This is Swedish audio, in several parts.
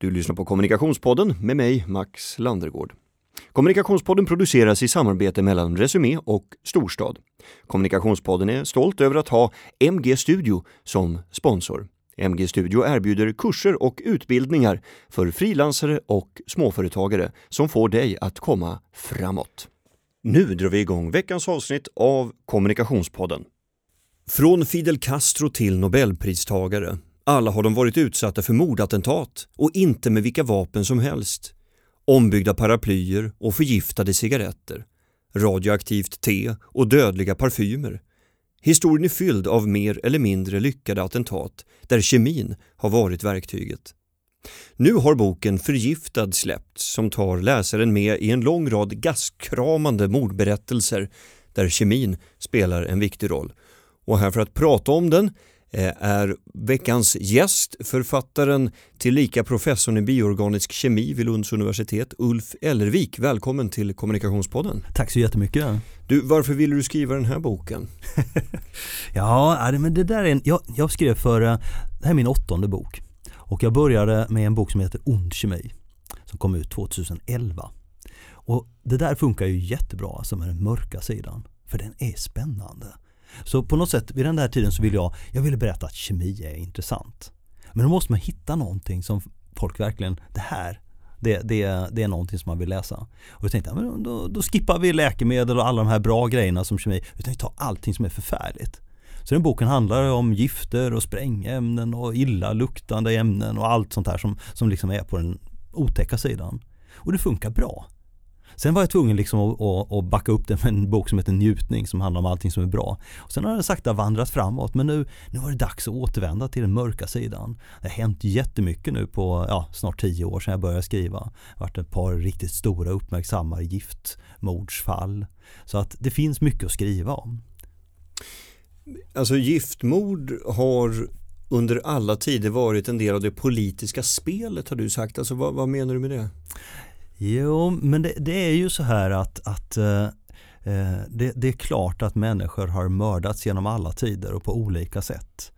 Du lyssnar på Kommunikationspodden med mig, Max Landergård. Kommunikationspodden produceras i samarbete mellan Resumé och Storstad. Kommunikationspodden är stolt över att ha MG Studio som sponsor. MG Studio erbjuder kurser och utbildningar för frilansare och småföretagare som får dig att komma framåt. Nu drar vi igång veckans avsnitt av Kommunikationspodden. Från Fidel Castro till Nobelpristagare. Alla har de varit utsatta för mordattentat och inte med vilka vapen som helst. Ombyggda paraplyer och förgiftade cigaretter. Radioaktivt te och dödliga parfymer. Historien är fylld av mer eller mindre lyckade attentat där kemin har varit verktyget. Nu har boken Förgiftad släppts som tar läsaren med i en lång rad gastkramande mordberättelser där kemin spelar en viktig roll. Och här för att prata om den är veckans gäst, författaren tillika professorn i bioorganisk kemi vid Lunds universitet, Ulf Ellervik. Välkommen till Kommunikationspodden. Tack så jättemycket. Du, varför ville du skriva den här boken? ja, men det där är en, jag, jag skrev för, eh, det här är min åttonde bok. Och jag började med en bok som heter Ond kemi som kom ut 2011. Och det där funkar ju jättebra, alltså med den mörka sidan. För den är spännande. Så på något sätt vid den där tiden så ville jag, jag ville berätta att kemi är intressant. Men då måste man hitta någonting som folk verkligen, det här, det, det, det är någonting som man vill läsa. Och då tänkte jag, men då, då skippar vi läkemedel och alla de här bra grejerna som kemi, utan vi tar allting som är förfärligt. Så den boken handlar om gifter och sprängämnen och illaluktande ämnen och allt sånt här som, som liksom är på den otäcka sidan. Och det funkar bra. Sen var jag tvungen liksom att, att, att backa upp det med en bok som heter Njutning som handlar om allting som är bra. Och sen har den sakta vandrat framåt men nu, nu var det dags att återvända till den mörka sidan. Det har hänt jättemycket nu på ja, snart tio år sedan jag började skriva. Det har varit ett par riktigt stora uppmärksammade giftmordsfall. Så att det finns mycket att skriva om. Alltså giftmord har under alla tider varit en del av det politiska spelet har du sagt. Alltså vad, vad menar du med det? Jo, men det, det är ju så här att, att eh, eh, det, det, är klart att människor har mördats genom alla tider och på olika sätt.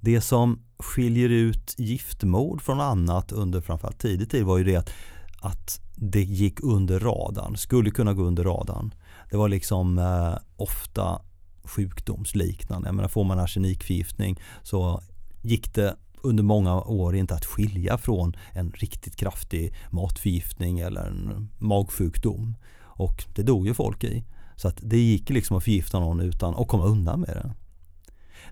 Det som skiljer ut giftmord från annat under framförallt tidig tid var ju det att, att det gick under radarn, skulle kunna gå under radarn. Det var liksom eh, ofta sjukdomsliknande. Jag menar, får man arsenikförgiftning så gick det under många år inte att skilja från en riktigt kraftig matförgiftning eller en magsjukdom. Och det dog ju folk i. Så att det gick liksom att förgifta någon utan att komma undan med det.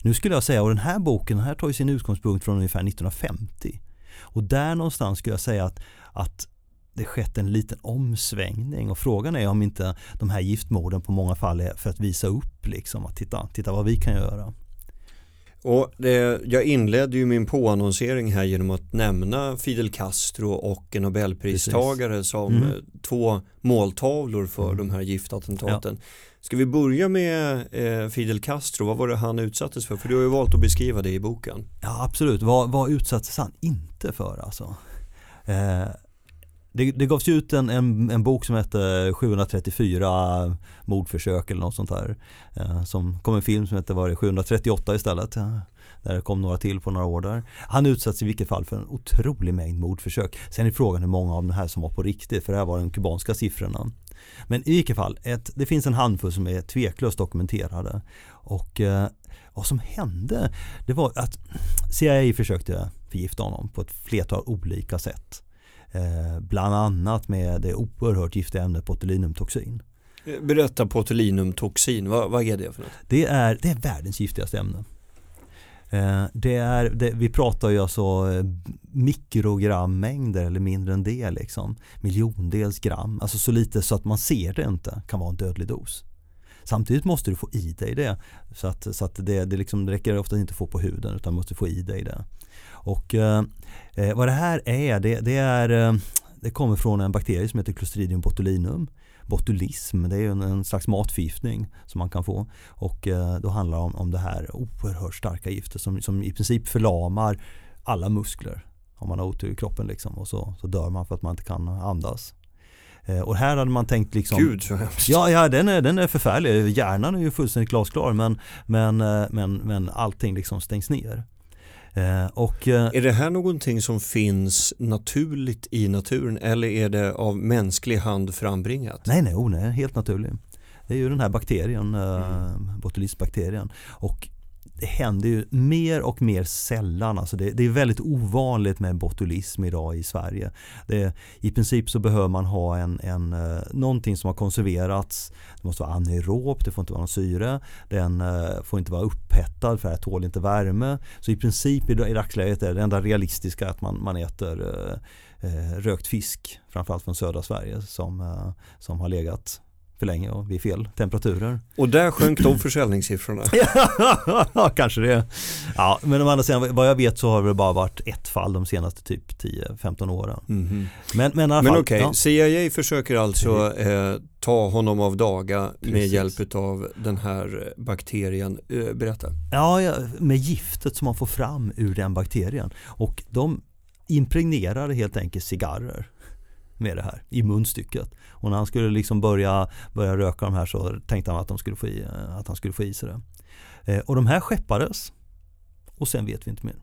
Nu skulle jag säga, och den här boken den här tar ju sin utgångspunkt från ungefär 1950. Och där någonstans skulle jag säga att, att det skett en liten omsvängning och frågan är om inte de här giftmorden på många fall är för att visa upp liksom att titta, titta vad vi kan göra. Och det, jag inledde ju min påannonsering här genom att nämna Fidel Castro och en nobelpristagare Precis. som mm. två måltavlor för mm. de här giftattentaten. Ja. Ska vi börja med eh, Fidel Castro, vad var det han utsattes för? För du har ju valt att beskriva det i boken. Ja absolut, vad, vad utsattes han inte för alltså? Eh, det, det gavs ut en, en, en, bok som hette 734 mordförsök eller något sånt där. Eh, som kom en film som hette var det 738 istället. Eh, där det kom några till på några år där. Han utsattes i vilket fall för en otrolig mängd mordförsök. Sen är frågan hur många av de här som var på riktigt för det här var de kubanska siffrorna. Men i vilket fall, ett, det finns en handfull som är tveklöst dokumenterade. Och eh, vad som hände det var att CIA försökte förgifta honom på ett flertal olika sätt. Eh, bland annat med det oerhört giftiga ämnet botulinumtoxin. Berätta botulinumtoxin, vad, vad är det för något? Det är, det är världens giftigaste ämne. Eh, det är, det, vi pratar ju alltså eh, mikrogrammängder eller mindre än det liksom. Miljondels gram, alltså så lite så att man ser det inte kan vara en dödlig dos. Samtidigt måste du få i dig det. Så att, så att det, det, liksom, det räcker ofta inte att få på huden utan måste få i dig det. Och eh, eh, vad det här är, det, det, är, eh, det kommer från en bakterie som heter Clostridium botulinum. Botulism, det är en, en slags matförgiftning som man kan få. Och eh, då handlar det om, om det här oerhört starka giftet som, som i princip förlamar alla muskler om man har otur i kroppen liksom. Och så, så dör man för att man inte kan andas. Eh, och här hade man tänkt liksom Gud så hemskt. Ja, ja den, är, den är förfärlig. Hjärnan är ju fullständigt glasklar men, men, men, men allting liksom stängs ner. Eh, och, eh, Är det här någonting som finns naturligt i naturen eller är det av mänsklig hand frambringat? nej, nej, oh, nej, helt naturligt. Det är ju den här bakterien, eh, Mm. botulismbakterien. Och det händer ju mer och mer sällan. Alltså det, det är väldigt ovanligt med botulism idag i Sverige. Det, I princip så behöver man ha en, en, eh, någonting som har konserverats. Det måste vara anaerob, det får inte vara någon syre. Den eh, får inte vara upphettad för det tål inte värme. Så i princip i, i dagsläget är det enda realistiska att man, man äter eh, eh rökt fisk. Framförallt från södra Sverige som, som har legat för länge och vid fel temperaturer. Och där sjönk de försäljningssiffrorna. ja, kanske det. Ja, men å andra sidan, vad jag vet så har det bara varit ett fall de senaste typ 10-15 åren. Mhm. Men, men Men okej, ja. CIA försöker alltså eh, ta honom av daga med Precis. hjälp av den här bakterien. Eh, berätta. Ja, ja, med giftet som man får fram ur den bakterien. Och de impregnerar helt enkelt cigarrer med det här i munstycket. Och när han skulle liksom börja, börja röka de här så tänkte han att, de skulle få i, eh, att han skulle få i sig det. Eh, och de här skeppades och sen vet vi inte mer.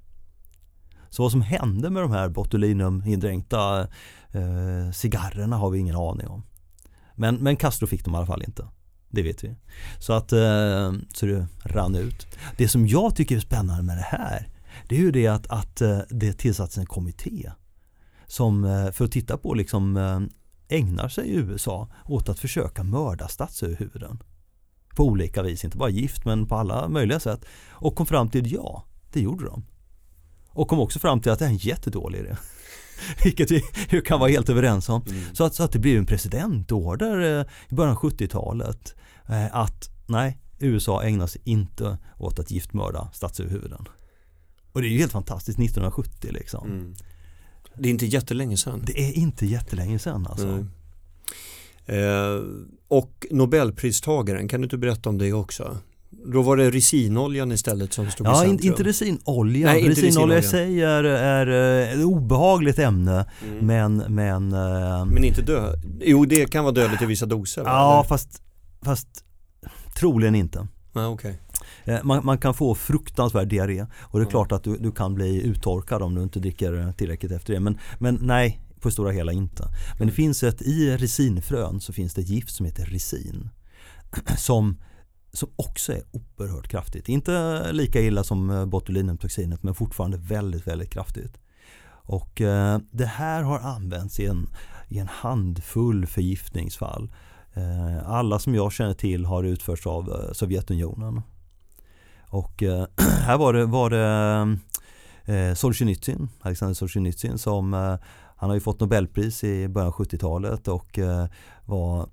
Så vad som hände med de här botulinumindränkta eh, cigarrerna har vi ingen aning om. Men, men Castro fick dem i alla fall inte. Det vet vi. Så att eh, så det rann ut. Det som jag tycker är spännande med det här det är ju det att, att eh, det tillsattes en kommitté som eh, för att titta på liksom eh, ägnar sig i USA åt att försöka mörda statsöverhuvuden. På olika vis, inte bara gift men på alla möjliga sätt. Och kom fram till ja, det gjorde de. Och kom också fram till att det är en jättedålig idé. Vilket vi kan vara helt överens om. Så, att, så att det blir en presidentorder eh, i början av 70-talet eh, att nej, USA ägnar sig inte åt att giftmörda statsöverhuvuden. Och det är ju helt fantastiskt 1970 liksom. Mm. Det är inte jättelänge sedan. Det är inte jättelänge sedan alltså. Nej. Eh, och Nobelpristagaren, kan du inte berätta om det också? Då var det resinoljan istället som stod i Ja, in, centrum. inte resinolja. Nej, inte resinolja i sig är, är eh, ett obehagligt ämne. Mm. Men, men, eh, Men inte dö. Jo, det kan vara dödligt i vissa doser. ja, Eller? fast, fast troligen inte. Ja, okej. Eh, Man, man kan få fruktansvärd diarré och det är klart att du, du kan bli uttorkad om du inte dricker tillräckligt efter det. Men, men nej, på det stora hela inte. Men det finns ett, i resinfrön så finns det ett gift som heter resin. Som, som också är oerhört kraftigt. Inte lika illa som eh, botulinumtoxinet men fortfarande väldigt, väldigt kraftigt. Och eh, det här har använts i en, i en handfull förgiftningsfall. Eh, alla som jag känner till har utförts av eh, Sovjetunionen. Och eh, här var det, var det Solzhenitsyn, Alexander Solzhenitsyn som han har ju fått Nobelpris i början av 70-talet och var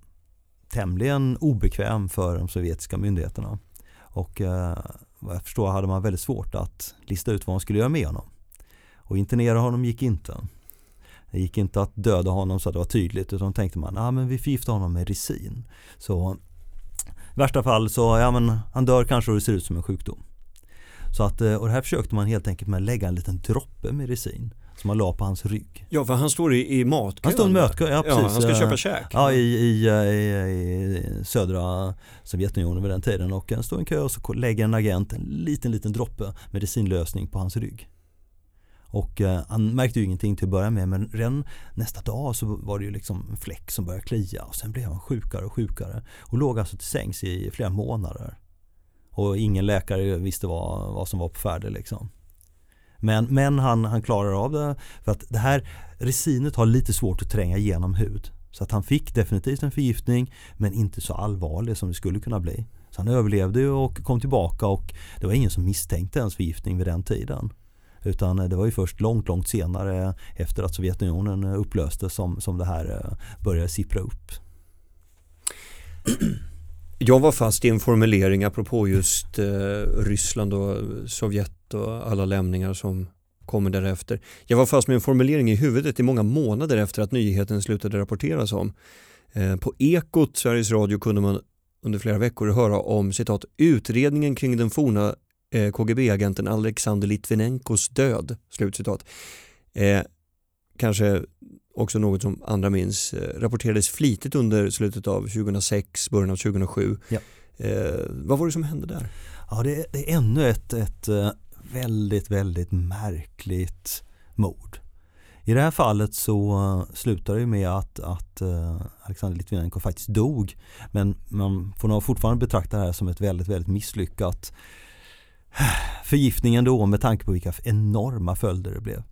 tämligen obekväm för de sovjetiska myndigheterna. Och vad jag förstår hade man väldigt svårt att lista ut vad man skulle göra med honom. Och internera honom gick inte. Det gick inte att döda honom så att det var tydligt utan tänkte man, ah, men vi förgiftar honom med resin. Så i värsta fall så, ja men han dör kanske och det ser ut som en sjukdom. Så att, eh, och det här försökte man helt enkelt med att lägga en liten droppe med resin som man la på hans rygg. Ja, för han står i, i matkön. Han står i mötkö, ja precis. Ja, han ska köpa käk. Ja, i, i, i, i södra Sovjetunionen vid den tiden och han står i en kö och så lägger en agent en liten, liten droppe medicinlösning på hans rygg. Och eh, han märkte ju ingenting till att börja med men redan nästa dag så var det ju liksom en fläck som började klia och sen blev han sjukare och sjukare och låg alltså till sängs i flera månader. Och ingen läkare visste vad, vad som var på färde liksom. Men, men han, han klarar av det för att det här resinet har lite svårt att tränga igenom hud. Så att han fick definitivt en förgiftning men inte så allvarlig som det skulle kunna bli. Så han överlevde och kom tillbaka och det var ingen som misstänkte ens förgiftning vid den tiden. Utan det var ju först långt, långt senare efter att Sovjetunionen upplöstes som, som det här eh, började sippra upp. Jag var fast i en formulering apropå just eh, Ryssland och Sovjet och alla lämningar som kommer därefter. Jag var fast med en formulering i huvudet i många månader efter att nyheten slutade rapporteras om. Eh, på Ekot, Sveriges Radio, kunde man under flera veckor höra om citat utredningen kring den forna KGB-agenten Alexander Litvinenkos död. Slutcitat. Eh, kanske också något som andra minns, eh, rapporterades flitigt under slutet av 2006, början av 2007. Ja. Eh, vad var det som hände där? Ja, det, det är ännu ett, ett eh, väldigt, väldigt märkligt mord. I det här fallet så slutar det med att, att Alexander Litvinenko faktiskt dog. Men man får nog fortfarande betrakta det här som ett väldigt, väldigt misslyckat förgiftningen då med tanke på vilka enorma följder det blev.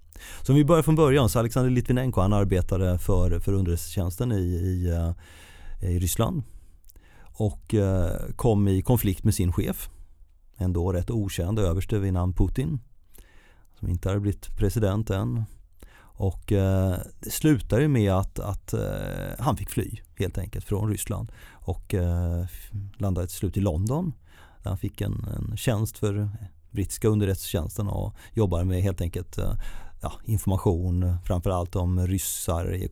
Så om vi börjar från början så Alexander Litvinenko han arbetade för, för underrättelsetjänsten i, i, eh, i Ryssland och eh, kom i konflikt med sin chef. En då rätt okänd överste vid namn Putin som inte hade blivit president än och eh, det slutade med att, att eh, han fick fly helt enkelt från Ryssland och eh, landade till slut i London. Där han fick en, en tjänst för brittiska underrättelsetjänsten och jobbade med helt enkelt eh, ja, information framförallt om ryssar i,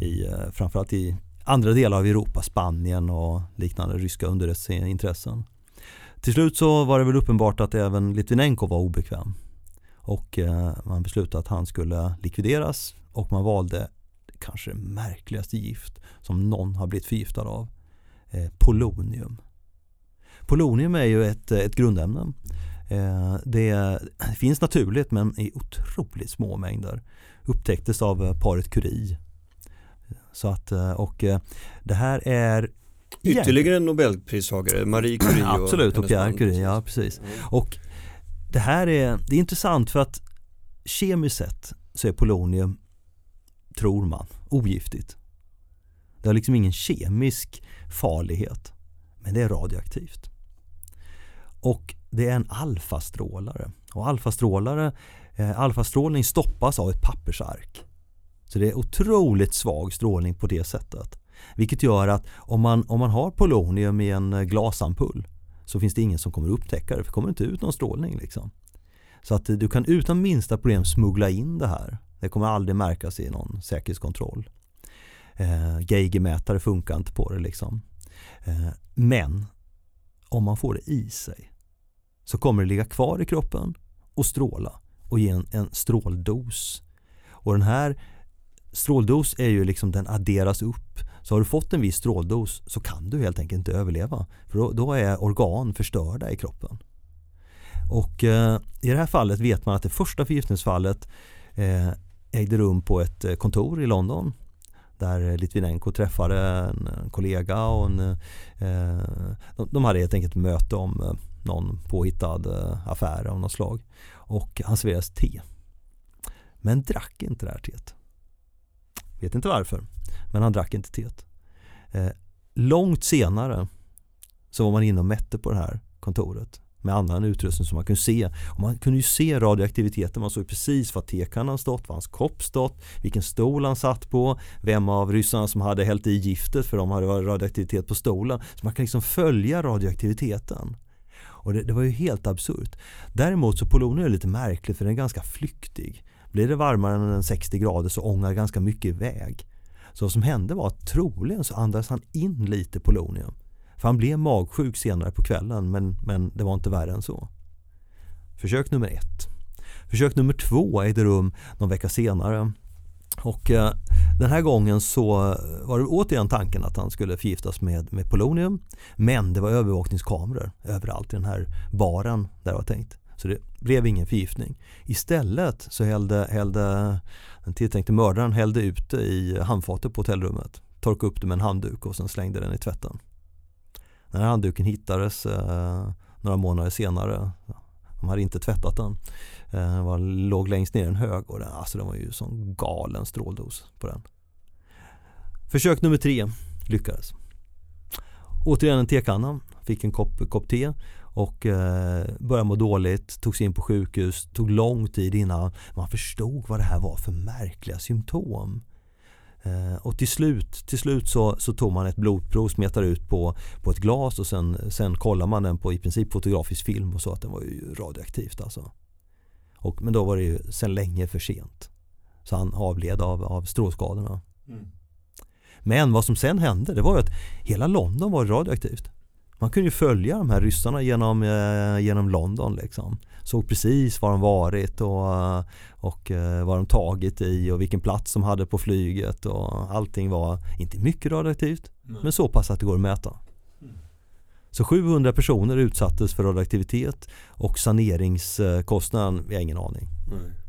i, eh, framförallt i andra delar av Europa, Spanien och liknande ryska underrättelseintressen. Till slut så var det väl uppenbart att även Litvinenko var obekväm och eh, man beslutade att han skulle likvideras och man valde kanske det märkligaste gift som någon har blivit förgiftad av. Polonium. Polonium är ju ett, ett grundämne. Eh, det finns naturligt men i otroligt små mängder. Upptäcktes av paret Curie. Så att, och det här är Ytterligare en nobelpristagare, Marie Curie och Absolut, och Pierre Curie, ja precis. Mm. Och det här är, det är intressant för att kemiskt sett så är polonium, tror man, ogiftigt. Det har liksom ingen kemisk farlighet. Men det är radioaktivt. Och det är en alfastrålare. Och alfastrålare, eh, alfastrålning stoppas av ett pappersark. Så det är otroligt svag strålning på det sättet. Vilket gör att om man, om man har polonium i en eh, glasampull så finns det ingen som kommer upptäcka det för det kommer inte ut någon strålning. Liksom. Så att du kan utan minsta problem smuggla in det här. Det kommer aldrig märkas i någon säkerhetskontroll. Eh, Geigermätare funkar inte på det liksom. Eh, men om man får det i sig så kommer det ligga kvar i kroppen och stråla och ge en, en stråldos. Och den här stråldos är ju liksom den adderas upp så har du fått en viss stråldos så kan du helt enkelt inte överleva. För då, då är organ förstörda i kroppen. Och eh, i det här fallet vet man att det första förgiftningsfallet eh, ägde rum på ett eh, kontor i London där Litvinenko träffade en kollega och en, eh, de, de hade helt enkelt möte om eh, någon påhittad eh, affär av något slag. Och han serverades te. Men drack inte det här teet. Vet inte varför. Men han drack inte teet. Eh, långt senare så var man inne och mätte på det här kontoret med annan utrustning som man kunde se. Och man kunde ju se radioaktiviteten, man såg precis var tekannan stått, var hans kopp stått, vilken stol han satt på, vem av ryssarna som hade hällt i giftet för de hade radioaktivitet på stolen. Så man kan liksom följa radioaktiviteten. Och det, det var ju helt absurt. Däremot så polonium är lite märkligt för den är ganska flyktig. Blir det varmare än 60 grader så ångar ganska mycket iväg. Så vad som hände var att troligen så andades han in lite polonium. För han blev magsjuk senare på kvällen men, men det var inte värre än så. Försök nummer ett. Försök nummer två ägde rum någon vecka senare. Och eh, den här gången så var det återigen tanken att han skulle förgiftas med, med polonium. Men det var övervakningskameror överallt i den här baren där det var tänkt. Så det blev ingen förgiftning. Istället så hällde, hällde den tilltänkte mördaren hällde ut det i handfatet på hotellrummet. Torkade upp det med en handduk och sen slängde den i tvätten. Den här handduken hittades eh, några månader senare. De hade inte tvättat den. Eh, den var, låg längst ner i en hög och den, alltså den var ju som galen stråldos på den. Försök nummer tre lyckades. Återigen en tekanna, fick en kopp, kopp te och eh, började må dåligt, togs in på sjukhus, tog lång tid innan man förstod vad det här var för märkliga symptom. Eh, och till slut, till slut så, så tog man ett blodprov, smetade ut på, på ett glas och sen, sen kollar man den på i princip fotografisk film och så att den var ju radioaktivt alltså. Och, men då var det ju sen länge för sent. Så han avled av, av strålskadorna. Mm. Men vad som sen hände det var ju att hela London var radioaktivt. Man kunde ju följa de här ryssarna genom, eh, genom London liksom. Såg precis var de varit och, och eh, vad de tagit i och vilken plats de hade på flyget och allting var inte mycket radioaktivt mm. men så pass att det går att mäta. Mm. Så 700 personer utsattes för radioaktivitet och saneringskostnaden, vi har ingen aning. Nej.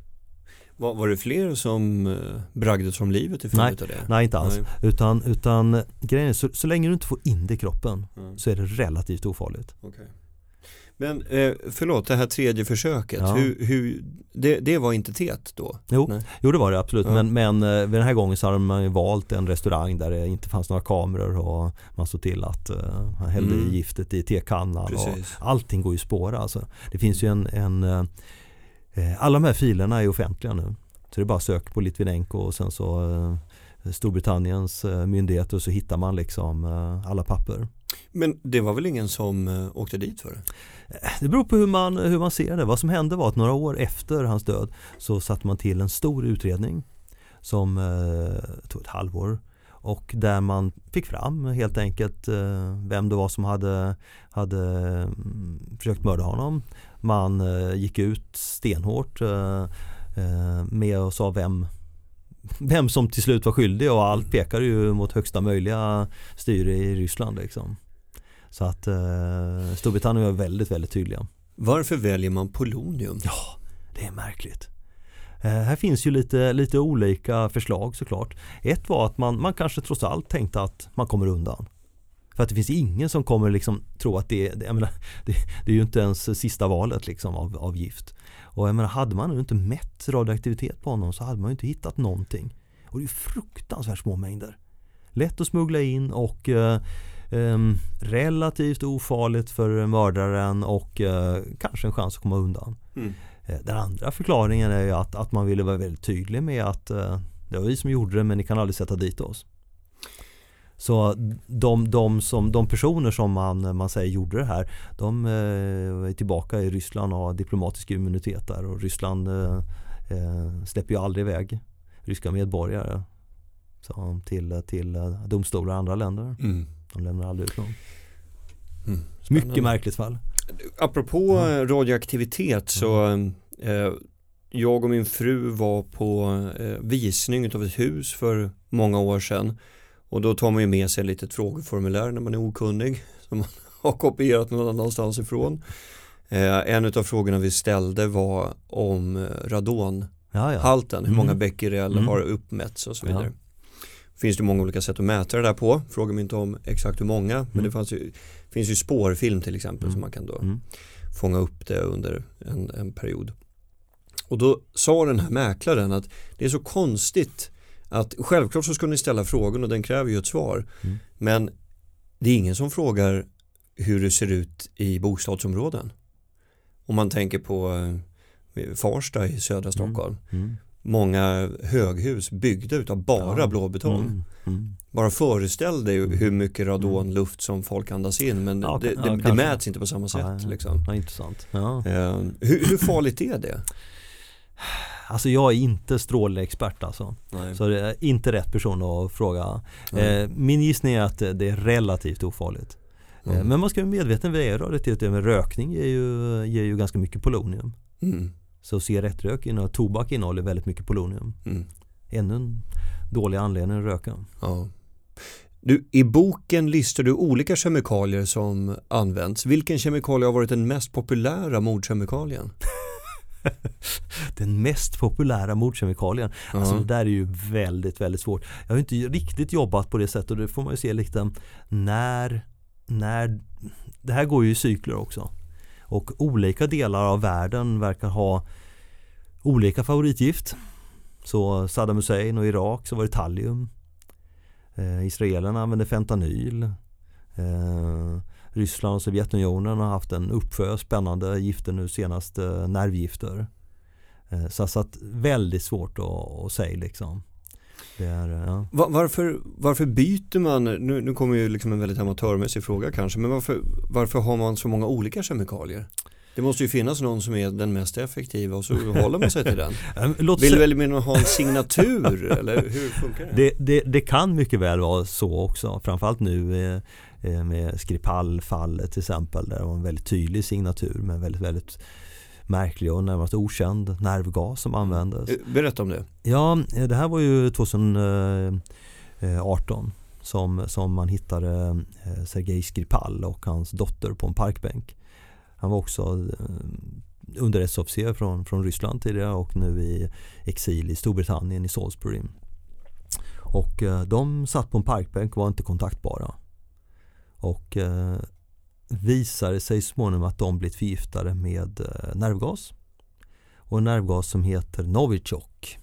Var, var det fler som eh, bragdes om livet i följd av det? Nej, inte alls. Nej. Utan, utan grejen är, så, så länge du inte får in det i kroppen Mm. så är det relativt ofarligt. Okej. Men eh, förlåt, det här tredje försöket, Ja. hur, hur, det, det var inte tet då? Jo, Nej. jo det var det absolut. Ja. Men, men eh, vid den här gången så hade man ju valt en restaurang där det inte fanns några kameror och man såg till att uh, man hällde Mm. i giftet i tekannan. Och allting går ju att spåra alltså. Det finns ju en, en eh, eh, alla de här filerna är offentliga nu. Så det är bara sök på Litvinenko och sen så eh, Storbritanniens eh, myndigheter och så hittar man liksom eh, alla papper. Men det var väl ingen som eh, åkte dit för det? Det beror på hur man, hur man ser det. Vad som hände var att några år efter hans död så satte man till en stor utredning som eh, tog ett halvår och där man fick fram helt enkelt eh, vem det var som hade, hade mm, försökt mörda honom. Man eh, gick ut stenhårt eh, eh, med och sa vem vem som till slut var skyldig och allt pekade ju mot högsta möjliga styre i Ryssland. Liksom. Så att eh, Storbritannien var väldigt, väldigt tydliga. Varför väljer man polonium? Ja, det är märkligt. Eh, här finns ju lite, lite olika förslag såklart. Ett var att man, man kanske trots allt tänkte att man kommer undan. För att det finns ingen som kommer liksom tro att det, det, menar, det, det är ju inte ens sista valet liksom av, av gift. Och jag menar, hade man inte mätt radioaktivitet på honom så hade man ju inte hittat någonting. Och det är fruktansvärt små mängder. Lätt att smuggla in och eh, ehm, relativt ofarligt för mördaren och eh, kanske en chans att komma undan. Mm. Eh, Den andra förklaringen är ju att, att man ville vara väldigt tydlig med att eh, det var vi som gjorde det men ni kan aldrig sätta dit oss. Så de, de, som, de personer som man, man säger gjorde det här de eh, är tillbaka i Ryssland och har diplomatisk immunitet där och Ryssland eh, eh, släpper ju aldrig iväg ryska medborgare så, till, till domstolar i andra länder. Mm. De lämnar aldrig ut någon. Mm. Mycket märkligt fall. Apropå eh, radioaktivitet så eh, jag och min fru var på eh, visning av ett hus för många år sedan och då tar man ju med sig ett litet frågeformulär när man är okunnig som man har kopierat någon annanstans ifrån. Eh, en av frågorna vi ställde var om eh, radonhalten, hur många Mm. becquerel Mm. har uppmätts och så vidare. Ja. Finns det många olika sätt att mäta det där på, frågar mig inte om exakt hur många men Mm. det fanns ju, finns ju spårfilm till exempel Mm. som man kan då Mm. fånga upp det under en, en period. Och då sa den här mäklaren att det är så konstigt att självklart så ska ni ställa frågan och den kräver ju ett svar. Mm. Men det är ingen som frågar hur det ser ut i bostadsområden. Om man tänker på eh, Farsta i södra Stockholm. Mm. Många höghus byggda utav bara Ja. blå betong. Mm. Mm. Bara föreställ dig Mm. hur mycket radonluft som folk andas in men Ja, det, det, det mäts inte på samma sätt. Ja, ja. Liksom. Intressant. Eh, hur, hur farligt är det? Alltså jag är inte strålexpert alltså. Nej. Så det är inte rätt person att fråga. Eh, min gissning är att det det är relativt ofarligt. Eh, Mm. men man ska vara medveten vad det är radioaktivitet. Men rökning ger ju, ger ju ganska mycket polonium. Mm. Så cigarettrök och tobak innehåller väldigt mycket polonium. Mm. Ännu en dålig anledning att röka. Ja. Du, I boken listar du olika kemikalier som används. Vilken kemikalie har varit den mest populära mordkemikalien? Den mest populära mordkemikalien. Alltså Ja. det där är ju väldigt, väldigt svårt. Jag har inte riktigt jobbat på det sättet och det får man ju se lite när, när det här går ju i cykler också. Och olika delar av världen verkar ha olika favoritgift. Så Saddam Hussein och Irak så var det thallium. Eh, Israelerna använde fentanyl. Eh, Ryssland och Sovjetunionen har haft en uppsjö spännande gifter nu senast eh, nervgifter. Eh, Så, så att väldigt svårt att, att säga liksom. Är, eh, ja. Va- Varför, varför byter man, nu, nu kommer ju liksom en väldigt amatörmässig fråga kanske, men varför, varför har man så många olika kemikalier? Det måste ju finnas någon som är den mest effektiva och så håller man sig till den. Låt Vill väl menar ha en signatur eller hur funkar det? det, det, det kan mycket väl vara så också. Framförallt nu med Skripal-fallet till exempel. Där det var en väldigt tydlig signatur med väldigt, väldigt märklig och närmast okänd nervgas som användes. Eh, Berätta om det. Ja, eh, det här var ju 2018. som, som man hittade eh, Sergej Skripal och hans dotter på en parkbänk. Han var också eh, underrättelseofficer från, från Ryssland tidigare och nu i exil i Storbritannien i Salisbury. Och eh, de satt på en parkbänk och var inte kontaktbara. Och eh, visade sig småningom att de blivit förgiftade med eh, nervgas. Och en nervgas som heter Novichok.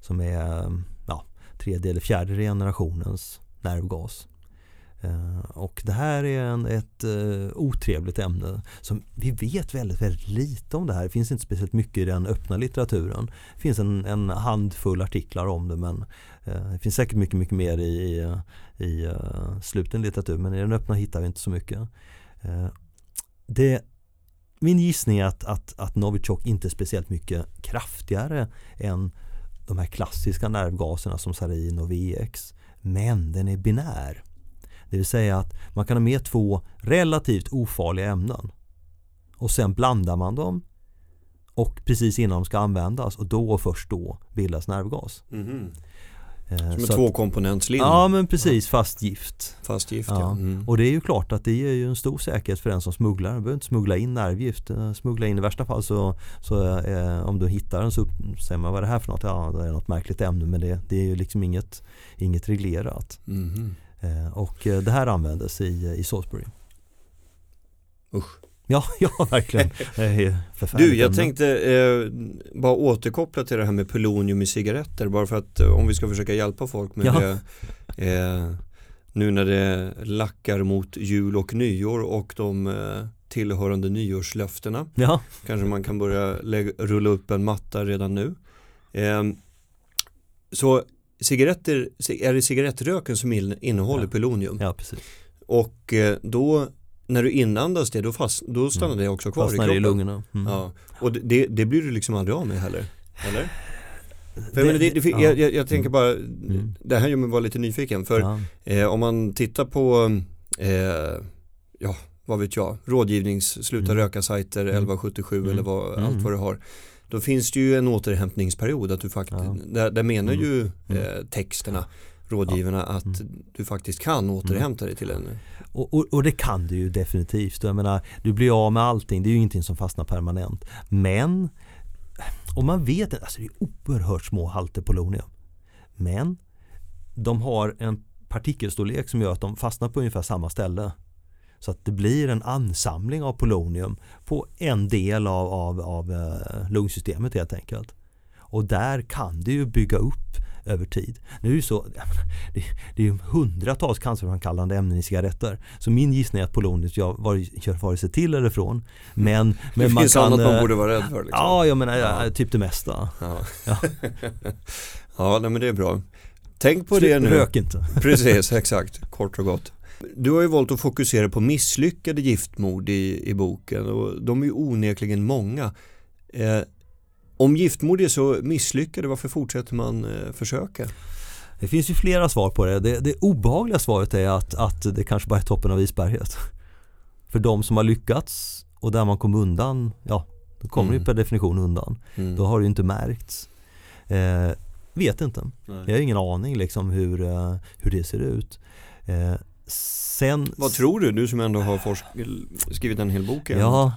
Som är ja, tredje eller fjärde generationens nervgas. Eh, och det här är en, ett eh, otrevligt ämne som vi vet väldigt, väldigt lite om det här. Det finns inte speciellt mycket i den öppna litteraturen. Det finns en, en handfull artiklar om det men eh, det finns säkert mycket, mycket mer i, i, eh, i uh, sluten litteratur men i den öppna hittar vi inte så mycket. Eh, det, min gissning är att, att, att Novichok inte är speciellt mycket kraftigare än de här klassiska nervgaserna som sarin och VX. Men den är binär. Det vill säga att man kan ha med två relativt ofarliga ämnen och sen blandar man dem och precis innan de ska användas och då och först då bildas nervgas. Mm. Som en tvåkomponentslim. Ja men precis, fast gift. Fast gift ja. ja. Mm. Och det är ju klart att det ger ju en stor säkerhet för den som smugglar. Du behöver inte smuggla in nervgift. Eh, smuggla in i värsta fall så, så eh, om du hittar den så säger man vad är det här för något? Ja det är något märkligt ämne men det, det är ju liksom inget, inget reglerat. Mm. Eh, och eh, det här användes i, i Salisbury. Usch. Ja, ja verkligen. du, jag tänkte eh, bara återkoppla till det här med polonium i cigaretter bara för att eh, om vi ska försöka hjälpa folk med ja. det eh, nu när det lackar mot jul och nyår och de eh, tillhörande nyårslöftena. Ja. Kanske man kan börja lägga, rulla upp en matta redan nu. Eh, så cigaretter, är det cigarettröken som innehåller ja. polonium. Ja, precis. Och eh, då när du inandas det då, fast, då stannar mm. det också kvar Fastnar i kroppen. i lungorna. Mm. Ja. Och det, det blir du liksom aldrig av med heller. Eller? För det, det, det, ja. jag, jag, jag, tänker bara, mm. det här gör mig vara lite nyfiken. För ja. eh, om man tittar på, eh, ja vad vet jag, rådgivnings, sluta mm. röka-sajter, 1177 mm. eller vad, allt mm. vad du har då finns det ju en återhämtningsperiod att du faktiskt, ja. där, där, menar mm. ju mm. eh, texterna rådgivarna att mm. du faktiskt kan återhämta dig till en och, och, och, det kan du ju definitivt. Jag menar, du blir av med allting, det är ju ingenting som fastnar permanent. Men om man vet, alltså det är oerhört små halter polonium. Men de har en partikelstorlek som gör att de fastnar på ungefär samma ställe. Så att det blir en ansamling av polonium på en del av, av, av eh, lungsystemet helt enkelt. Och där kan det ju bygga upp över tid. Nu är det så, det, det är hundratals cancerframkallande ämnen i cigaretter. Så min gissning är att polonium gör vare sig till eller från. Men, men det finns kan, annat man eh, borde vara rädd för. Liksom. Ja, jag menar ja. typ det mesta. Ja, ja. ja men det är bra. Tänk på det nu. Rök inte. Precis, exakt. Kort och gott. Du har ju valt att fokusera på misslyckade giftmord i, i boken och de är ju onekligen många. Eh, om giftmord är så misslyckade, varför fortsätter man eh, försöka? Det finns ju flera svar på det. Det, det obehagliga svaret är att, att det kanske bara är toppen av isberget. För de som har lyckats och där man kom undan, ja, då kommer mm. du per definition undan. Mm. Då har det ju inte märkts. Eh, vet inte. Nej. Jag har ingen aning liksom hur, uh, hur det ser ut. Eh, sen... Vad tror du, du som ändå har skrivit en hel bok? Ja,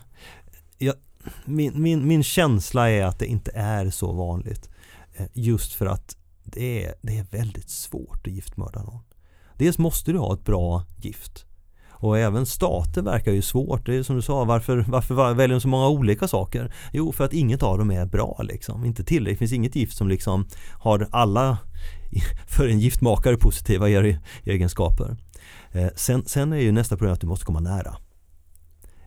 min, min, min känsla är att det inte är så vanligt. Eh, just för att det är, det är väldigt svårt att giftmörda någon. Dels måste du ha ett bra gift. Och även stater verkar ju svårt. Det är som du sa, varför, varför väljer de så många olika saker? Jo, för att inget av dem är bra liksom. Inte tillräckligt. Det finns inget gift som liksom har alla för en giftmakare positiva egenskaper. Eh, sen, sen är ju nästa problem att du måste komma nära.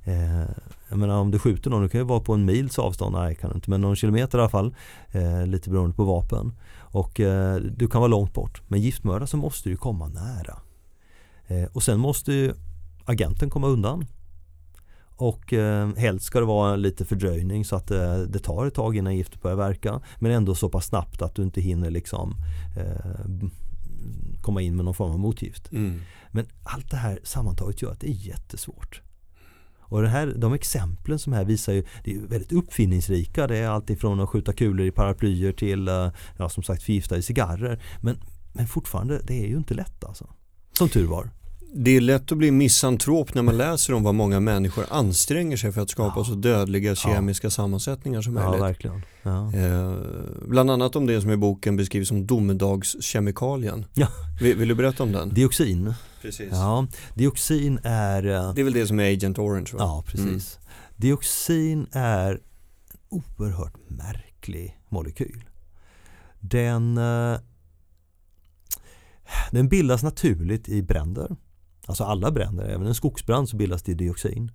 Eh, jag menar om du skjuter någon, du kan ju vara på en mils avstånd, nej kan du inte, men någon kilometer i alla fall. Eh, lite beroende på vapen. Och eh, du kan vara långt bort. Men giftmördare så måste du komma nära. Eh, och sen måste ju agenten komma undan. Och eh, helst ska det vara lite fördröjning så att eh, det tar ett tag innan giftet börjar verka. Men ändå så pass snabbt att du inte hinner liksom eh, komma in med någon form av motgift. Mm. Men allt det här sammantaget gör att det är jättesvårt. Och det här, de exemplen som här visar ju, det är väldigt uppfinningsrika. Det är alltifrån att skjuta kulor i paraplyer till, eh, ja som sagt förgiftade cigarrer. Men, men fortfarande, det är ju inte lätt alltså. Som tur var. Det är lätt att bli misantrop när man läser om vad många människor anstränger sig för att skapa ja. så dödliga kemiska ja. sammansättningar som möjligt. Ja, verkligen. Ja. Eh, bland annat om det som i boken beskrivs som domedagskemikalien. Ja. Vill, vill, du berätta om den? Dioxin. Precis. Ja, dioxin är... Eh, det är väl det som är Agent Orange va? Ja, precis. Mm. Dioxin är en oerhört märklig molekyl. Den, eh, den bildas naturligt i bränder. Alltså alla bränder, även en skogsbrand så bildas det dioxin.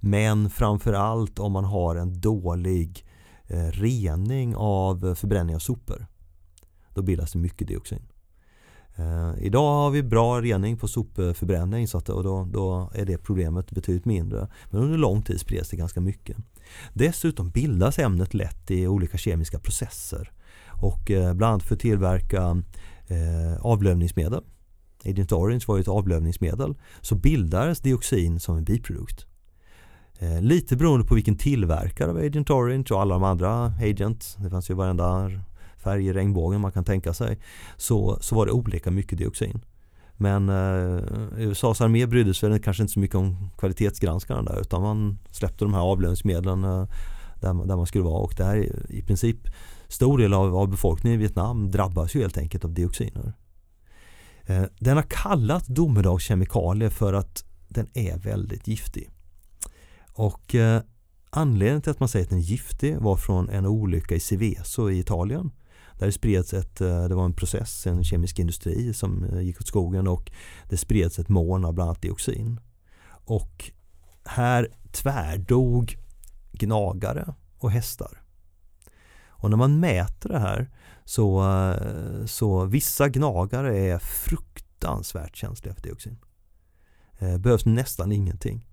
Men framförallt om man har en dålig eh, rening av förbränning av sopor. Då bildas det mycket dioxin. Eh, idag har vi bra rening på sopförbränning så att, och då, då, är det problemet betydligt mindre. Men under lång tid spreds det ganska mycket. Dessutom bildas ämnet lätt i olika kemiska processer och eh, bland annat för att tillverka eh, avlövningsmedel. Agent Orange var ju ett avlövningsmedel. Så bildades dioxin som en biprodukt. Eh, lite beroende på vilken tillverkare av Agent Orange och alla de andra Agent, det fanns ju varenda färg i regnbågen man kan tänka sig, så, så var det olika mycket dioxin. Men eh, USAs armé brydde sig kanske inte så mycket om kvalitetsgranskarna där utan man släppte de här avlöningsmedlen eh, där, där man skulle vara och det här i princip stor del av, av befolkningen i Vietnam drabbas ju helt enkelt av dioxiner. Eh, den har kallat domedagskemikalier för att den är väldigt giftig. Och eh, anledningen till att man säger att den är giftig var från en olycka i Seveso i Italien där det spreds ett, eh, det var en process, en kemisk industri som gick åt skogen och det spreds ett moln av bland annat dioxin. Och här tvärdog gnagare och hästar. Och när man mäter det här så, så vissa gnagare är fruktansvärt känsliga för dioxin. Eh, behövs nästan ingenting.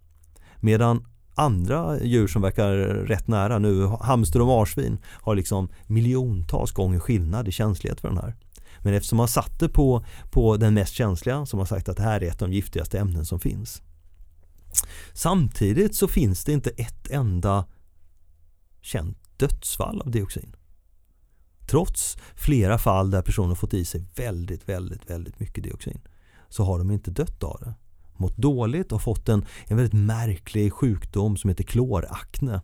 Medan andra djur som verkar rätt nära nu, hamster och marsvin, har liksom miljontals gånger skillnad i känslighet för den här. Men eftersom man satte på, på den mest känsliga som har sagt att det här är ett av de giftigaste ämnen som finns. Samtidigt så finns det inte ett enda känt dödsfall av dioxin. Trots flera fall där personer fått i sig väldigt, väldigt, väldigt mycket dioxin så har de inte dött av det mått dåligt och fått en, en väldigt märklig sjukdom som heter klorakne.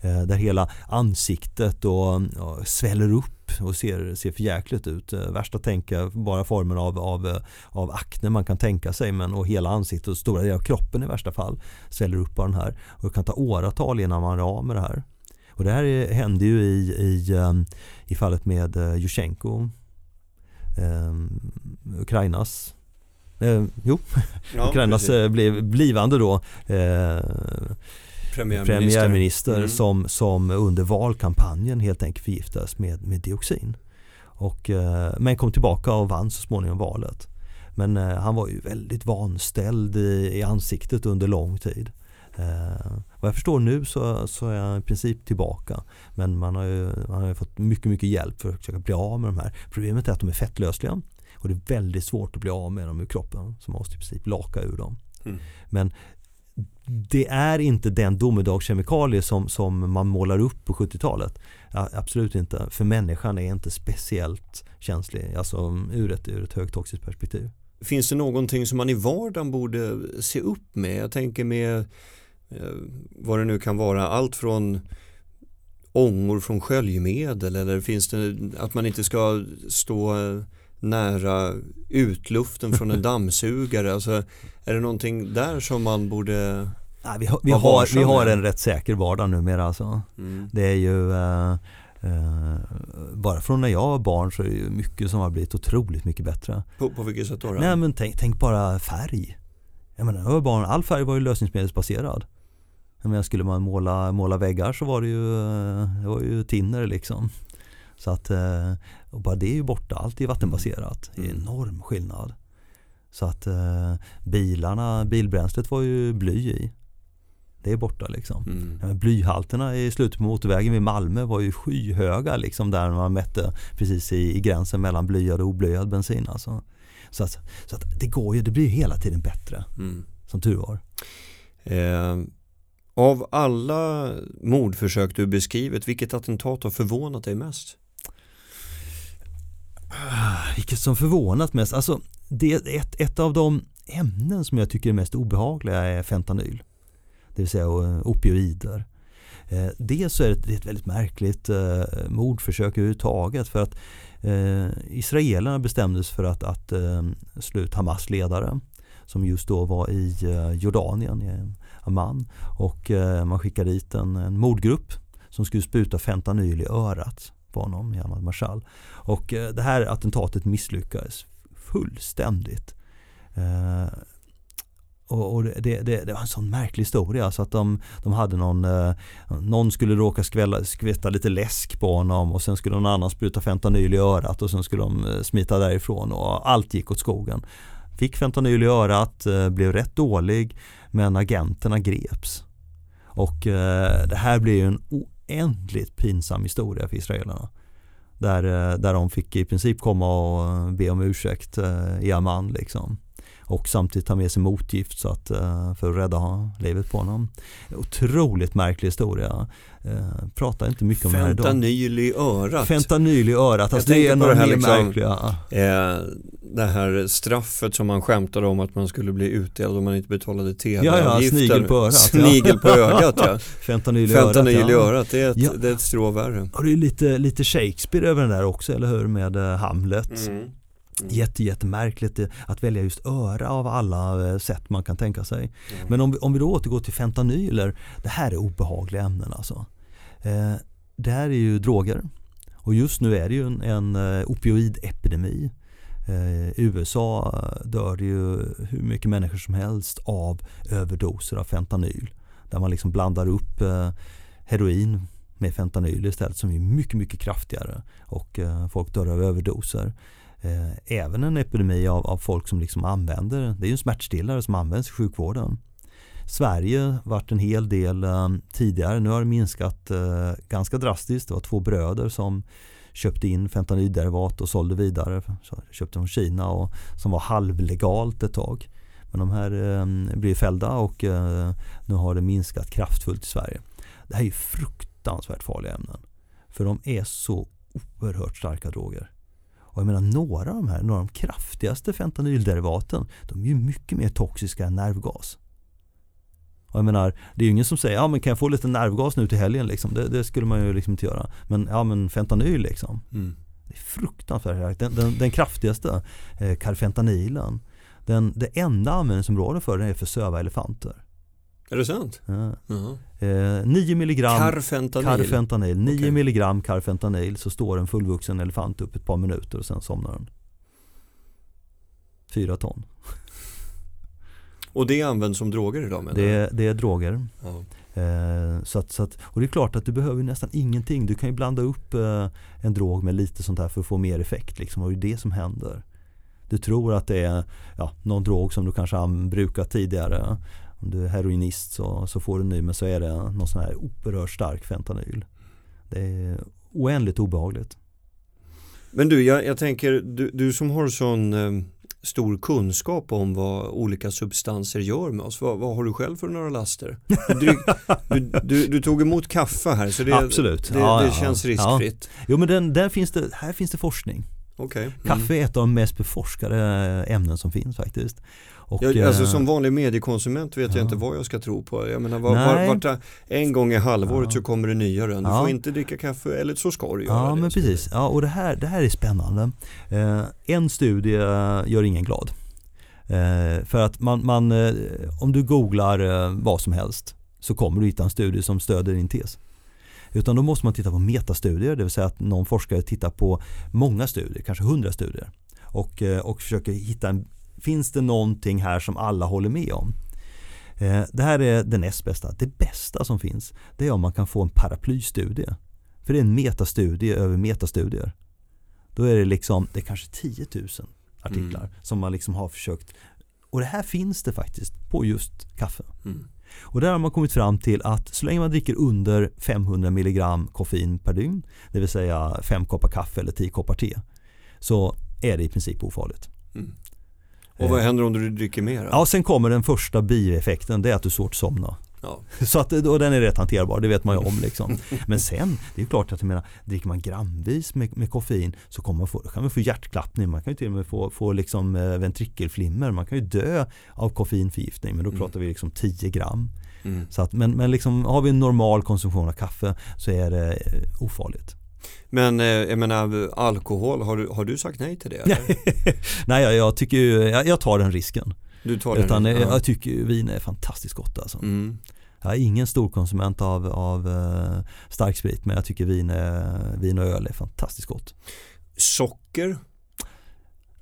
Eh, där hela ansiktet och, och sväller upp och ser, ser förjäkligt ut. Eh, värsta tänka bara formen av, av, av akne man kan tänka sig men och hela ansiktet och stora delar av kroppen i värsta fall sväller upp av den här. Och det kan ta åratal innan man är av med det här. Och det här hände ju i, i, um, i fallet med uh, Yushchenko, um, Ukrainas Eh, jo, ja, Ukrainas eh, blev blivande då eh, premiärminister, premiärminister mm. som, som under valkampanjen helt enkelt förgiftades med, med dioxin. Och, eh, men kom tillbaka och vann så småningom valet. Men eh, han var ju väldigt vanställd i, i ansiktet under lång tid. Eh, vad jag förstår nu så, så är han i princip tillbaka. Men man har ju, man har ju fått mycket, mycket hjälp för att försöka bli av med de här. Problemet är att de är fettlösliga. Och det är väldigt svårt att bli av med dem ur kroppen. Så man måste i princip laka ur dem. Mm. Men det är inte den domedagskemikalie som, som man målar upp på 70-talet. Ja, absolut inte. För människan är inte speciellt känslig, alltså ur ett, ur ett högtoxiskt perspektiv. Finns det någonting som man i vardagen borde se upp med? Jag tänker med vad det nu kan vara, allt från ångor från sköljmedel eller finns det att man inte ska stå nära utluften från en dammsugare? Alltså, är det någonting där som man borde Nej, vi, har, vi, har, vi har en rätt säker vardag numera alltså. Mm. Det är ju uh, uh, Bara från när jag var barn så är det mycket som har blivit otroligt mycket bättre. På, på vilket sätt då? Nej men tänk, tänk bara färg. Jag menar, jag var barn, all färg var ju lösningsmedelsbaserad. Jag menar, skulle man måla, måla väggar så var det ju, det var ju tinner liksom. Så att eh, och bara det är ju borta, allt är vattenbaserat. Det är mm. enorm skillnad. Så att eh, bilarna, bilbränslet var ju bly i. Det är borta liksom. Mm. Blyhalterna i slutet på motorvägen vid Malmö var ju skyhöga liksom där man mätte precis i, i gränsen mellan blyad och oblyad bensin. Alltså. Så, att, så att det går ju, det blir hela tiden bättre. Mm. Som tur var. Eh, av alla mordförsök du beskrivit, vilket attentat har förvånat dig mest? Ah, vilket som förvånat mest. Alltså, det är ett, ett av de ämnen som jag tycker är mest obehagliga är fentanyl. Det vill säga eh, opioider. Eh, dels så är det ett väldigt märkligt eh, mordförsök överhuvudtaget för att eh, israelerna bestämdes för att, att eh, slå ut Hamas ledare som just då var i eh, Jordanien, man Och eh, man skickade dit en, en mordgrupp som skulle spruta fentanyl i örat på honom, i Ahmad Marshall. Och eh, det här attentatet misslyckades fullständigt. Eh, och, det, det, det, var en sån märklig historia så att de, de hade någon, eh, någon skulle råka skvälla, skvätta lite läsk på honom och sen skulle någon annan spruta fentanyl i örat och sen skulle de eh, smita därifrån och allt gick åt skogen. Fick fentanyl i örat, eh, blev rätt dålig men agenterna greps. Och eh, det här blev en oändligt pinsam historia för israelerna. Där, eh, där de fick i princip komma och be om ursäkt eh, i Amman liksom och samtidigt ta med sig motgift så att, eh, för att rädda livet på honom. Otroligt märklig historia. Eh, pratar inte mycket om det här idag. Fentanyl i örat. Fentanyl i örat, alltså det är en av de liksom, märkliga. Eh, det här straffet som man skämtade om att man skulle bli utdelad om man inte betalade tv-avgifter. Ja, ja, snigel på örat. Snigel på ögat ja. Fentanyl i Fentanyl örat. i örat, det är ett, ja. det är ett strå värre. Och det är lite, lite Shakespeare över den där också, eller hur? Med Hamlet. Mm. Mm. Jätte, jättemärkligt att välja just öra av alla eh, sätt man kan tänka sig. Mm. Men om vi, om vi då återgår till fentanyler, det här är obehagliga ämnen alltså. Eh, det här är ju droger och just nu är det ju en, en uh, opioidepidemi. Eh, I USA dör det ju hur mycket människor som helst av överdoser av fentanyl. Där man liksom blandar upp eh, heroin med fentanyl istället som är mycket, mycket kraftigare och eh, folk dör av överdoser. Eh, även en epidemi av, av folk som liksom använder, det är ju en smärtstillare som används i sjukvården. Sverige varit en hel del eh, tidigare, nu har det minskat eh, ganska drastiskt. Det var två bröder som köpte in fentanylderivat och sålde vidare. Så köpte från Kina och som var halvlegalt ett tag. Men de här eh, blev fällda och eh, nu har det minskat kraftfullt i Sverige. Det här är fruktansvärt farliga ämnen. För de är så oerhört starka droger. Och jag menar några av de här, några av de kraftigaste fentanylderivaten, de är ju mycket mer toxiska än nervgas. Och jag menar, det är ju ingen som säger, ja men kan jag få lite nervgas nu till helgen liksom? Det, det skulle man ju liksom inte göra. Men ja men fentanyl liksom. Mm. Det är fruktansvärt den, den, den kraftigaste, eh, karfentanilen, den, det enda användningsområdet för den är för söva elefanter. Är det sant? Ja. Eh, 9 milligram karfentanil. karfentanil 9 okay. milligram karfentanil så står en fullvuxen elefant upp ett par minuter och sen somnar den. Fyra ton. Och det används som droger idag menar det, det är droger. Ja. Eh, så att, så att, och det är klart att du behöver nästan ingenting. Du kan ju blanda upp eh, en drog med lite sånt här för att få mer effekt. Liksom, och det är det som händer. Du tror att det är ja, någon drog som du kanske har brukat tidigare om du är heroinist så, så får du ny men så är det någon sån här oerhört stark fentanyl. Det är oändligt obehagligt. Men du, jag, jag tänker, du, du som har sån eh, stor kunskap om vad olika substanser gör med oss. Vad, vad har du själv för några laster? Du, du, du, du tog emot kaffe här så det, Absolut. det, ja, det ja, känns riskfritt. Ja. Jo men den, där finns det, här finns det forskning. Okay. Mm. Kaffe är ett av de mest beforskade ämnen som finns faktiskt. Och, jag, alltså som vanlig mediekonsument vet ja. jag inte vad jag ska tro på. Jag menar, var, var, var, en gång i halvåret ja. så kommer det nya rön. Du ja. får inte dricka kaffe, eller så ska du göra ja, det. Men precis. Ja, och det här, det här är spännande. Eh, en studie gör ingen glad. Eh, för att man, man eh, om du googlar eh, vad som helst så kommer du hitta en studie som stöder din tes. Utan då måste man titta på metastudier, det vill säga att någon forskare tittar på många studier, kanske hundra studier och, eh, och försöker hitta en Finns det någonting här som alla håller med om? Eh, det här är det näst bästa. Det bästa som finns det är om man kan få en paraplystudie. För det är en metastudie över metastudier. Då är det liksom, det är kanske 10 000 artiklar mm. som man liksom har försökt. Och det här finns det faktiskt på just kaffe. Mm. Och där har man kommit fram till att så länge man dricker under 500 mg koffein per dygn, det vill säga 5 koppar kaffe eller 10 koppar te, så är det i princip ofarligt. Mm. Och vad händer om du dricker mer? Ja, sen kommer den första bieffekten, det är att du svårt somna. Ja. Så att, och den är rätt hanterbar, det vet man ju om. Liksom. Men sen, det är klart att jag menar, dricker man gramvis med, med koffein så kommer man få, kan man få hjärtklappning, man kan ju till och med få, få liksom, eh, ventrikelflimmer, man kan ju dö av koffeinförgiftning, men då Mm. pratar vi liksom 10 gram. Mm. Så att, men men liksom, har vi en normal konsumtion av kaffe så är det eh, ofarligt. Men eh, jag menar alkohol, har du, har du sagt nej till det? Nej, jag, jag tycker jag, jag tar den risken. Du tar den Utan ja. eh, jag tycker vin är fantastiskt gott alltså. Mm. Jag är ingen stor konsument av, av uh, starksprit men jag tycker vin, vin och öl är fantastiskt gott. Socker,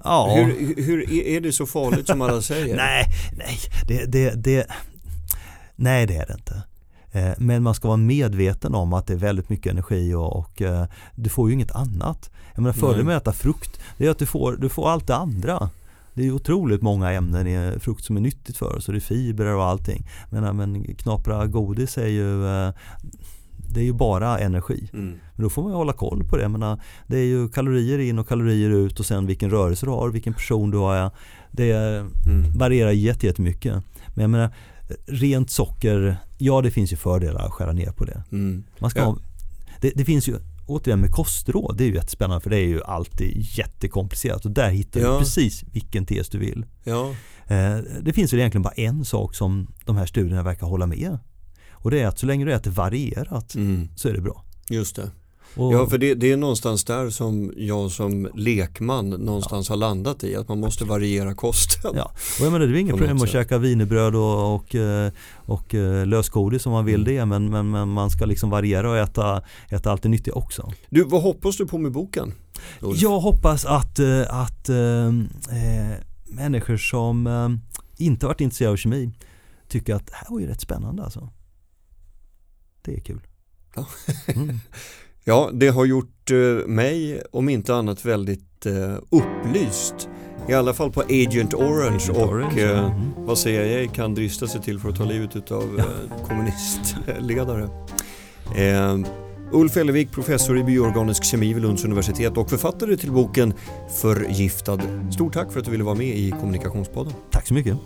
Ja, hur, hur är- är det så farligt som alla säger? nej, nej, det, det, det, nej det är det inte. Eh, Men man ska vara medveten om att det är väldigt mycket energi och, och eh, du får ju inget annat. Jag menar fördelen med att äta frukt det är att du får, du får allt det andra. Det är otroligt många ämnen i frukt som är nyttigt för oss och det är fibrer och allting. Men, men knapra godis är ju eh, det är ju bara energi. Mm. Men då får man ju hålla koll på det. Jag menar, det är ju kalorier in och kalorier ut och sen vilken rörelse du har, vilken person du har. Det Mm. varierar jätte- jättemycket. Men jag menar, rent socker, ja det finns ju fördelar att skära ner på det. Mm. Man ska Ja. ha, det, det finns ju, återigen med kostråd, det är ju jättespännande för det är ju alltid jättekomplicerat och där hittar Ja. du precis vilken tes du vill. Ja. Eh, det finns väl egentligen bara en sak som de här studierna verkar hålla med. Och det är att så länge du äter varierat Mm. så är det bra. Just det. Och, Ja, för det, det är någonstans där som jag som lekman någonstans har landat i, att man måste variera kosten. Ja, och jag menar det är inget problem att käka wienerbröd och, och, eh, och eh, lösgodis om man vill Mm. det men, men, men man ska liksom variera och äta, äta allt det nyttiga också. Du, vad hoppas du på med boken? Ulf? Jag hoppas att, eh, att eh, människor som eh, inte varit intresserade av kemi tycker att det här var ju rätt spännande alltså. Det är kul. Ja. Mm. Ja, det har gjort eh, mig, om inte annat, väldigt eh, upplyst. I alla fall på Agent Orange Agent och Orange, eh, ja. Mm. vad CIA kan drista sig till för att ta livet av eh, kommunistledare. Eh, Ulf Ellevik, professor i bioorganisk kemi vid Lunds universitet och författare till boken Förgiftad. Stort tack för att du ville vara med i Kommunikationspodden. Tack så mycket.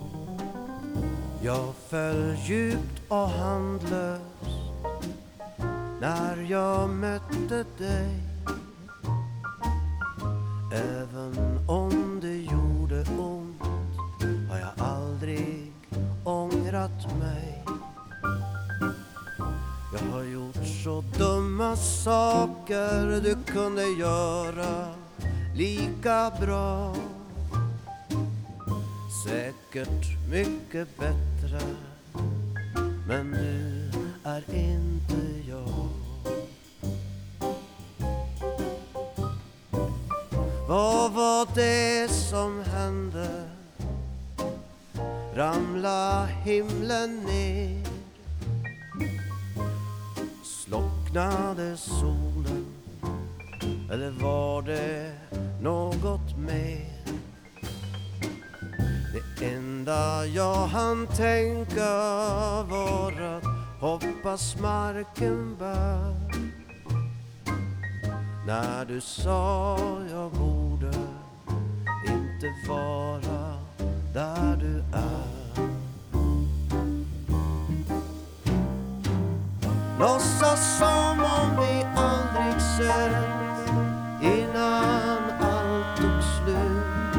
Jag föll djupt och handlös när jag mötte dig Även om det gjorde ont har jag aldrig ångrat mig. Jag har gjort så dumma saker du kunde göra lika bra. Säkert mycket bättre Men nu är inte Vad var det som hände? Ramla himlen ner? Slocknade solen? Eller var det något mer? Det enda jag hann tänka var att hoppas marken bär när du sa jag borde inte vara där du är. Låtsas som om vi aldrig sett innan allt tog slut.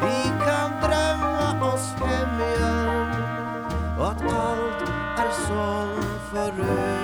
Vi kan drömma oss hem igen och att allt är som förut.